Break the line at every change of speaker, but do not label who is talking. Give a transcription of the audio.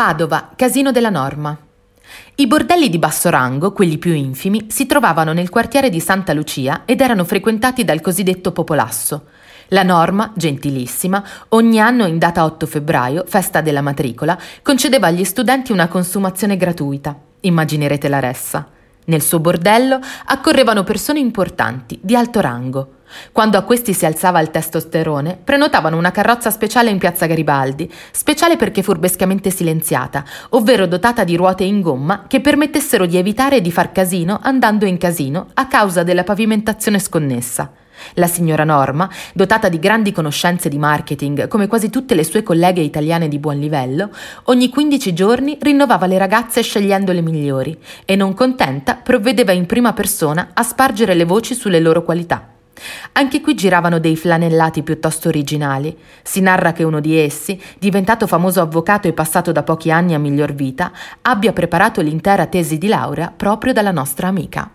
Padova, Casino della Norma. I bordelli di basso rango, quelli più infimi, si trovavano nel quartiere di Santa Lucia ed erano frequentati dal cosiddetto popolasso. La norma, gentilissima, ogni anno in data 8 febbraio, festa della matricola, concedeva agli studenti una consumazione gratuita. Immaginerete la ressa. Nel suo bordello accorrevano persone importanti, di alto rango. Quando a questi si alzava il testosterone, prenotavano una carrozza speciale in piazza Garibaldi, speciale perché furbescamente silenziata, ovvero dotata di ruote in gomma che permettessero di evitare di far casino andando in casino a causa della pavimentazione sconnessa. La signora Norma, dotata di grandi conoscenze di marketing, come quasi tutte le sue colleghe italiane di buon livello, ogni 15 giorni rinnovava le ragazze scegliendo le migliori e, non contenta, provvedeva in prima persona a spargere le voci sulle loro qualità. Anche qui giravano dei flanellati piuttosto originali. Si narra che uno di essi, diventato famoso avvocato e passato da pochi anni a miglior vita, abbia preparato l'intera tesi di laurea proprio dalla nostra amica.